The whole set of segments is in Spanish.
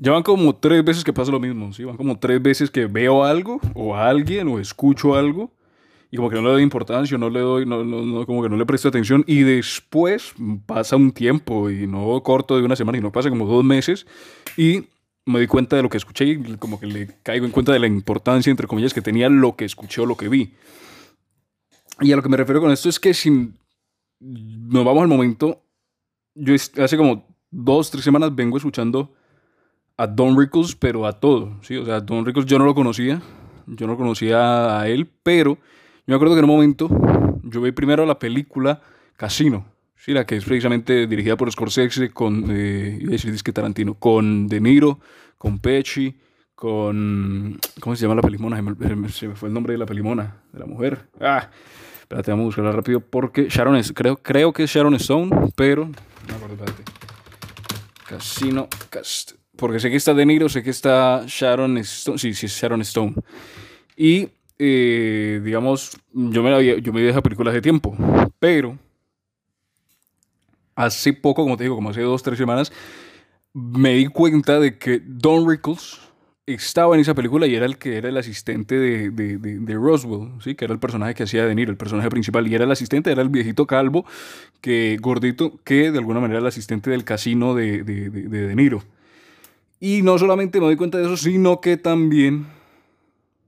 Ya van como tres veces que pasa lo mismo, ¿sí? Van como tres veces que veo algo, o a alguien, o escucho algo, y como que no le doy importancia, no le doy, no, no, como que no le presto atención, y después pasa un tiempo, y no corto de una semana, y no pasa como dos meses, y me doy cuenta de lo que escuché, y como que le caigo en cuenta de la importancia, entre comillas, que tenía lo que escuché o lo que vi. Y a lo que me refiero con esto es que si nos vamos al momento, yo hace como dos, tres semanas vengo escuchando a Don Rickles, pero a todo, ¿sí? O sea, Don Rickles yo no lo conocía, yo no conocía a él, pero yo me acuerdo que en un momento yo vi primero la película Casino, ¿sí? La que es precisamente dirigida por Scorsese con, eh, iba a decir disque Tarantino, con De Niro, con Pesci, con... ¿Cómo se llama la pelimona? Se me, fue el nombre de la pelimona, de la mujer. Ah, espérate, vamos a buscarla rápido porque Sharon creo, creo que es Sharon Stone, pero... No me acuerdo, espérate. Casino, Cast porque sé que está De Niro, sé que está Sharon Stone, sí, sí Sharon Stone. Y, eh, digamos, yo me, había, yo me vi esa película hace tiempo, pero hace poco, como te digo, como hace dos, tres semanas, me di cuenta de que Don Rickles estaba en esa película y era el que era el asistente de, de, de, Roswell, ¿sí? que era el personaje que hacía De Niro, el personaje principal, y era el asistente, era el viejito calvo, que gordito, que de alguna manera era el asistente del casino de De, de Niro. Y no solamente me doy cuenta de eso, sino que también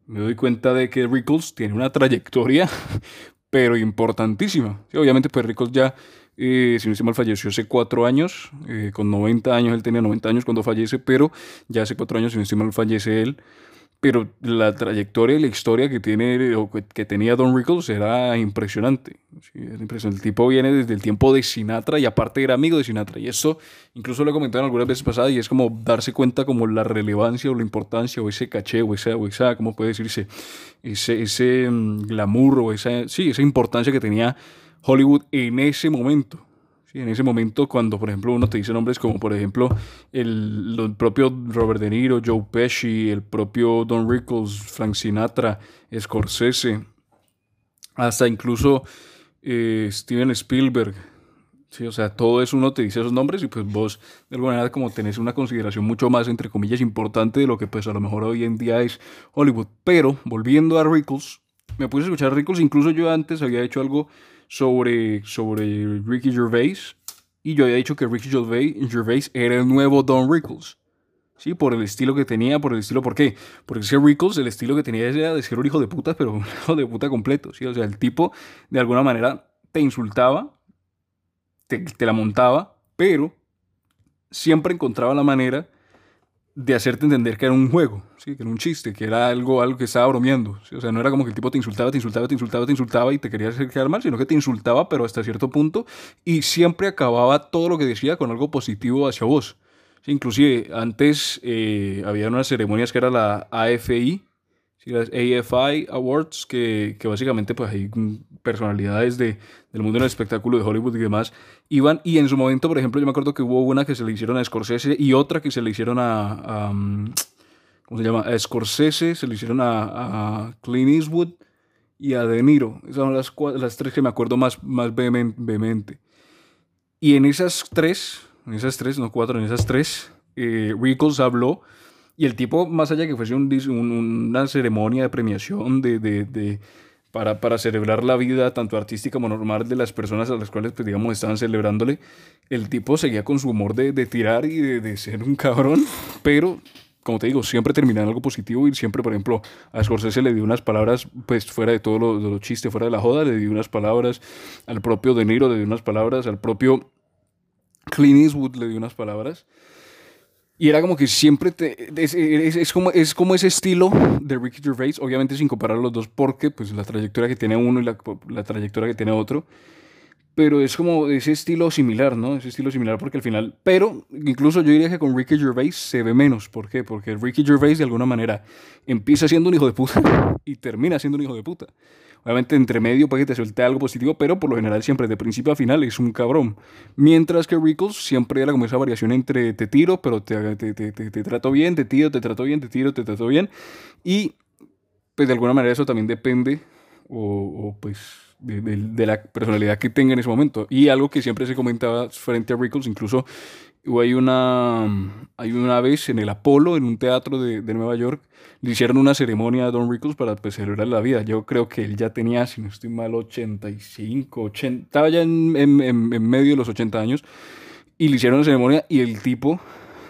me doy cuenta de que Rickles tiene una trayectoria, pero importantísima. obviamente, pues Rickles ya, eh, si no estoy mal, falleció hace cuatro años, eh, con 90 años, él tenía 90 años cuando fallece, pero ya hace cuatro años, si no estoy mal, fallece él pero la trayectoria y la historia que tiene o que, tenía Don Rickles era impresionante. El tipo viene desde el tiempo de Sinatra y aparte era amigo de Sinatra. Y eso incluso lo he comentado algunas veces pasadas y es como darse cuenta como la relevancia o la importancia o ese caché o esa, o esa ¿cómo puede decirse? Ese, ese mm, glamour o esa, sí, esa importancia que tenía Hollywood en ese momento en ese momento, cuando por ejemplo uno te dice nombres como por ejemplo el, propio Robert De Niro, Joe Pesci, el propio Don Rickles, Frank Sinatra, Scorsese, hasta incluso eh, Steven Spielberg. Sí, o sea, todo eso uno te dice esos nombres y pues vos de alguna manera como tenés una consideración mucho más, entre comillas, importante de lo que pues a lo mejor hoy en día es Hollywood. Pero volviendo a Rickles, me puse a escuchar Rickles, incluso yo antes había hecho algo sobre, sobre Ricky Gervais. Y yo había dicho que Ricky Gervais, era el nuevo Don Rickles. Sí, por el estilo que tenía, por el estilo, ¿por qué? Porque ese Rickles, el estilo que tenía era de ser un hijo de puta, pero un hijo de puta completo, ¿sí? O sea, el tipo, de alguna manera, te insultaba, te, te la montaba, pero siempre encontraba la manera de hacerte entender que era un juego, ¿sí? que era un chiste, que era algo, algo que estaba bromeando. O sea, no era como que el tipo te insultaba, te insultaba, te insultaba, te insultaba y te quería hacer quedar mal, sino que te insultaba, pero hasta cierto punto, y siempre acababa todo lo que decía con algo positivo hacia vos. inclusive antes eh, había unas ceremonias que era la AFI, las AFI Awards, que, que, básicamente pues hay personalidades de, del mundo del espectáculo de Hollywood y demás iban, y en su momento, por ejemplo, yo me acuerdo que hubo una que se le hicieron a Scorsese y otra que se le hicieron a, mm, ¿cómo se llama? A Scorsese, se le hicieron a, a Clint Eastwood y a De Niro. Esas son las, las tres que me acuerdo más, más vehemente. Y en esas tres, en esas tres, no cuatro, en esas tres, eh, Rickles habló y el tipo, más allá que fuese un, una ceremonia de premiación de, de, de para, para, celebrar la vida tanto artística como normal de las personas a las cuales, pues, digamos, estaban celebrándole, el tipo seguía con su humor de, de tirar y de, de, ser un cabrón, pero, como te digo, siempre terminaba en algo positivo y siempre, por ejemplo, a Scorsese le dio unas palabras, pues, fuera de todo lo, lo chiste, fuera de la joda, le dio unas palabras, al propio De Niro le dio unas palabras, al propio Clint Eastwood le dio unas palabras. Y era como que siempre te, es, es, como, es como ese estilo de Ricky Gervais, obviamente sin comparar los dos, porque pues la trayectoria que tiene uno y la, la trayectoria que tiene otro. Pero es como ese estilo similar, ¿no? Ese estilo similar porque al final... Pero incluso yo diría que con Ricky Gervais se ve menos. ¿Por qué? Porque Ricky Gervais de alguna manera empieza siendo un hijo de puta y termina siendo un hijo de puta. Obviamente entre medio puede que te suelte algo positivo, pero por lo general siempre de principio a final es un cabrón. Mientras que Rickles siempre era como esa variación entre te tiro, pero te, te, te, te trato bien, te tiro, te trato bien, te tiro, te trato bien. Y pues de alguna manera eso también depende o, pues de, la personalidad que tenga en ese momento. Y algo que siempre se comentaba frente a Rickles, incluso hay una, hay una vez en el Apolo, en un teatro de, Nueva York, le hicieron una ceremonia a Don Rickles para pues, celebrar la vida. Yo creo que él ya tenía, si no estoy mal, 85, 80, estaba ya en, medio de los 80 años. Y le hicieron la ceremonia y el tipo,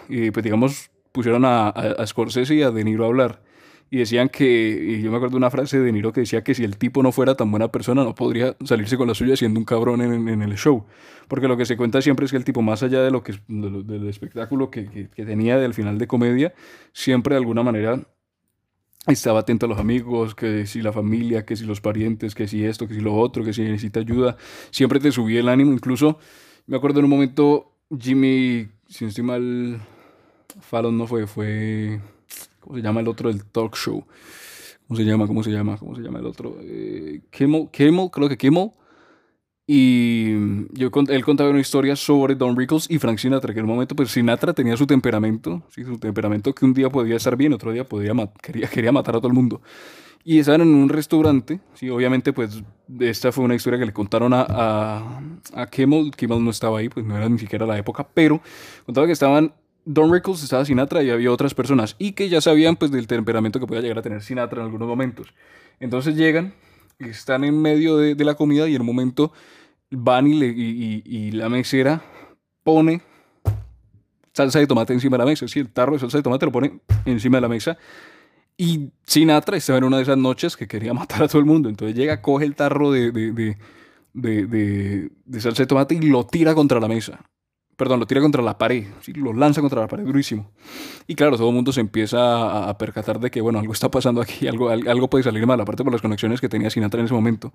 eh, pues digamos, pusieron a, a, Scorsese y a De Niro a hablar. Y decían que, y yo me acuerdo de una frase de De Niro que decía que si el tipo no fuera tan buena persona, no podría salirse con la suya siendo un cabrón en, en el show. Porque lo que se cuenta siempre es que el tipo, más allá de lo que, del espectáculo que, que, que tenía del final de comedia, siempre de alguna manera estaba atento a los amigos, que si la familia, que si los parientes, que si esto, que si lo otro, que si necesita ayuda. Siempre te subía el ánimo. Incluso me acuerdo en un momento Jimmy, si no estoy mal, Fallon no fue, fue. ¿Cómo se llama el otro del talk show? ¿Cómo se llama? ¿Cómo se llama? ¿Cómo se llama el otro? Eh, Kimmel, Kimmel, creo que Kimmel. Y yo, él contaba una historia sobre Don Rickles y Frank Sinatra, que en un momento, pues Sinatra tenía su temperamento, ¿sí? su temperamento que un día podía estar bien, otro día podía quería, quería matar a todo el mundo. Y estaban en un restaurante, sí, obviamente pues esta fue una historia que le contaron a, a, a Kimmel, Kimmel no estaba ahí, pues no era ni siquiera la época, pero contaba que estaban Don Rickles, estaba Sinatra y había otras personas y que ya sabían pues del temperamento que podía llegar a tener Sinatra en algunos momentos. Entonces llegan, están en medio de, de la comida y en un momento van y, le, y, y, la mesera pone salsa de tomate encima de la mesa, sí, el tarro de salsa de tomate lo pone encima de la mesa y Sinatra estaba en una de esas noches que quería matar a todo el mundo. Entonces llega, coge el tarro de, de, de, de salsa de tomate y lo tira contra la mesa. Perdón, lo tira contra la pared. ¿sí? Lo lanza contra la pared durísimo. Y claro, todo el mundo se empieza a, percatar de que, bueno, algo está pasando aquí, algo, algo puede salir mal, aparte por las conexiones que tenía Sinatra en ese momento.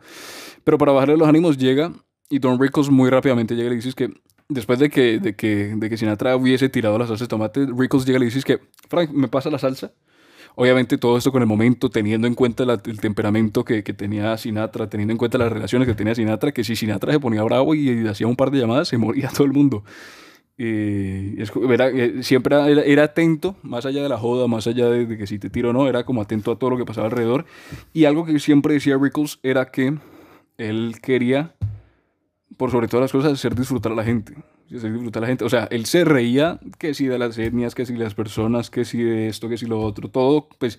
Pero para bajarle los ánimos llega y Don Rickles muy rápidamente llega y le dice que después de que, de que, de que Sinatra hubiese tirado la salsa de tomate, Rickles llega y le dice que, Frank, ¿me pasa la salsa? Obviamente todo esto con el momento, teniendo en cuenta el temperamento que, que, tenía Sinatra, teniendo en cuenta las relaciones que tenía Sinatra, que si Sinatra se ponía bravo y, hacía un par de llamadas, se moría todo el mundo. Eh, era, eh, siempre era, era, atento, más allá de la joda, más allá de, que si te tiro o no, era como atento a todo lo que pasaba alrededor. Y algo que siempre decía Rickles era que él quería, por sobre todas las cosas, hacer disfrutar a la gente se disfruta la gente. O sea, él se reía que si de las etnias, que si de las personas, que si de esto, que si lo otro, todo, pues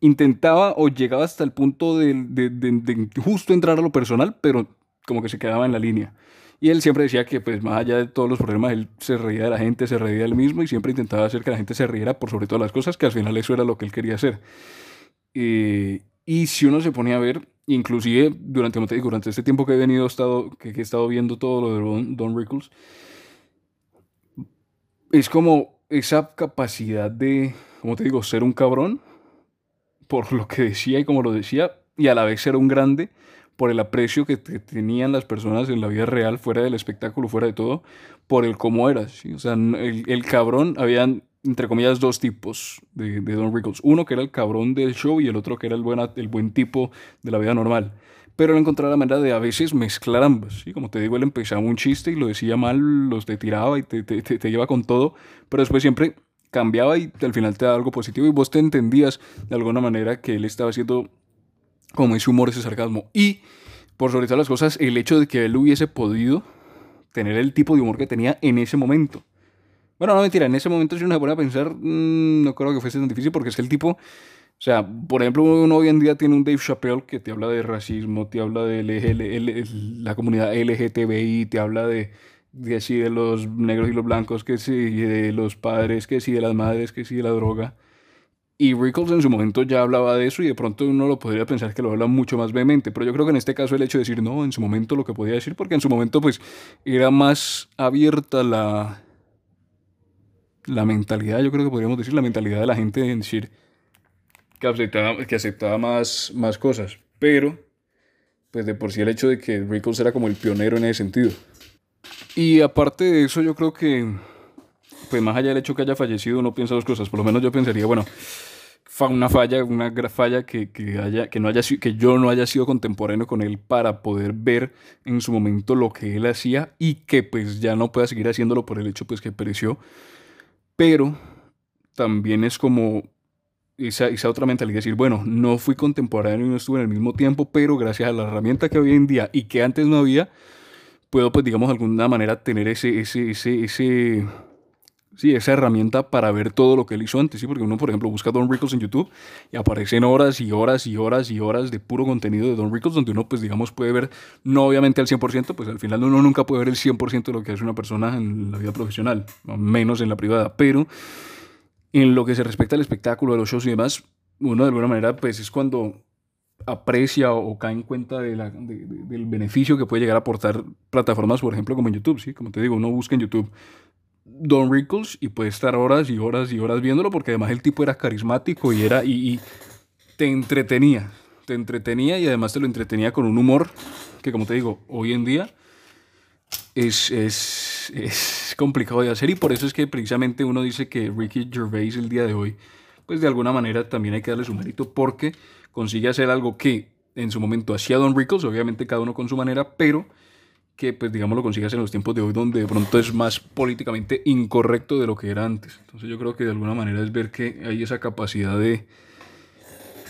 intentaba o llegaba hasta el punto de, de, de, justo entrar a lo personal, pero como que se quedaba en la línea. Y él siempre decía que, pues, más allá de todos los problemas, él se reía de la gente, se reía de él mismo y siempre intentaba hacer que la gente se riera por sobre todas las cosas, que al final eso era lo que él quería hacer. Eh, y si uno se ponía a ver, inclusive durante, durante este tiempo que he venido, estado, que, he estado viendo todo lo de Don, Don Rickles, es como esa capacidad de, como te digo, ser un cabrón por lo que decía y como lo decía, y a la vez ser un grande por el aprecio que tenían las personas en la vida real, fuera del espectáculo, fuera de todo, por el cómo eras. O sea, el, el, cabrón, habían, entre comillas, dos tipos de, de, Don Rickles. Uno que era el cabrón del show y el otro que era el el buen tipo de la vida normal pero él encontraba la manera de a veces mezclar ambos. ¿sí? Como te digo, él empezaba un chiste y lo decía mal, los te tiraba y te, te, te, lleva con todo, pero después siempre cambiaba y al final te daba algo positivo y vos te entendías de alguna manera que él estaba haciendo como ese humor, ese sarcasmo. Y por sobre todas las cosas, el hecho de que él hubiese podido tener el tipo de humor que tenía en ese momento. Bueno, no mentira, en ese momento si uno se pone a pensar, mmm, no creo que fuese tan difícil porque es el tipo o sea, por ejemplo, uno hoy en día tiene un Dave Chappelle que te habla de racismo, te habla de la comunidad LGTBI, te habla de, de así de los negros y los blancos, que sí, de los padres, que sí, de las madres, que sí, de la droga. Y Rickles en su momento ya hablaba de eso y de pronto uno lo podría pensar que lo habla mucho más vehemente, pero yo creo que en este caso el hecho de decir no, en su momento lo que podía decir, porque en su momento pues era más abierta la, la mentalidad, yo creo que podríamos decir, la mentalidad de la gente en decir que aceptaba, que aceptaba más, más cosas. Pero, pues de por sí el hecho de que Rickles era como el pionero en ese sentido. Y aparte de eso, yo creo que, pues más allá del hecho que haya fallecido, uno piensa dos cosas. Por lo menos yo pensaría, bueno, una falla, una falla que, que, haya, que, no haya, que yo no haya sido contemporáneo con él para poder ver en su momento lo que él hacía y que pues ya no pueda seguir haciéndolo por el hecho pues que pereció. Pero también es como esa, otra mentalidad, decir, bueno, no fui contemporáneo y no estuve en el mismo tiempo, pero gracias a la herramienta que hoy en día y que antes no había, puedo, pues, digamos, de alguna manera tener ese, ese, ese, ese, sí, esa herramienta para ver todo lo que él hizo antes, ¿sí? Porque uno, por ejemplo, busca Don Rickles en YouTube y aparecen horas y horas y horas y horas de puro contenido de Don Rickles, donde uno, pues, digamos, puede ver, no obviamente al 100%, pues al final uno nunca puede ver el 100% de lo que hace una persona en la vida profesional, menos en la privada, pero en lo que se respecta al espectáculo, a los shows y demás, uno de alguna manera, pues, es cuando aprecia o, cae en cuenta de la, del beneficio que puede llegar a aportar plataformas, por ejemplo, como en YouTube, ¿sí? Como te digo, uno busca en YouTube Don Rickles y puede estar horas y horas y horas viéndolo porque además el tipo era carismático y era y, te entretenía, te entretenía y además te lo entretenía con un humor que como te digo, hoy en día es, es, es complicado de hacer y por eso es que precisamente uno dice que Ricky Gervais el día de hoy, pues de alguna manera también hay que darle su mérito porque consigue hacer algo que en su momento hacía Don Rickles, obviamente cada uno con su manera, pero que pues digamos lo consigas en los tiempos de hoy donde de pronto es más políticamente incorrecto de lo que era antes. Entonces yo creo que de alguna manera es ver que hay esa capacidad de,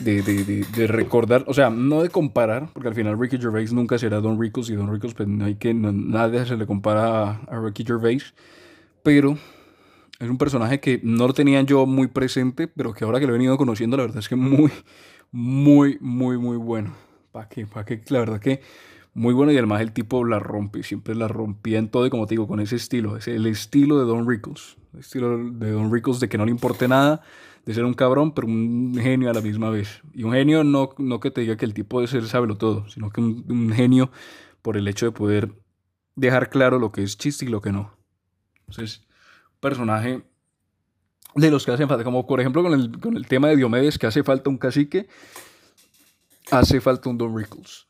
de, de, recordar, o sea, no de comparar, porque al final Ricky Gervais nunca será Don Rickles y Don Rickles pues no hay que, nada se le compara a, a Ricky Gervais, pero es un personaje que no lo tenía yo muy presente, pero que ahora que lo he venido conociendo la verdad es que muy, muy, muy, muy bueno. ¿Para qué? ¿Para qué? La verdad que muy bueno y además el tipo la rompe, siempre la rompía en todo y como te digo, con ese estilo, es el estilo de Don Rickles, el estilo de Don Rickles de que no le importe nada, de ser un cabrón, pero un genio a la misma vez. Y un genio no, no que te diga que el tipo de ser sábelo todo, sino que un, genio por el hecho de poder dejar claro lo que es chiste y lo que no. Entonces, personaje de los que hacen falta, como por ejemplo con el, con el tema de Diomedes, que hace falta un cacique, hace falta un Don Rickles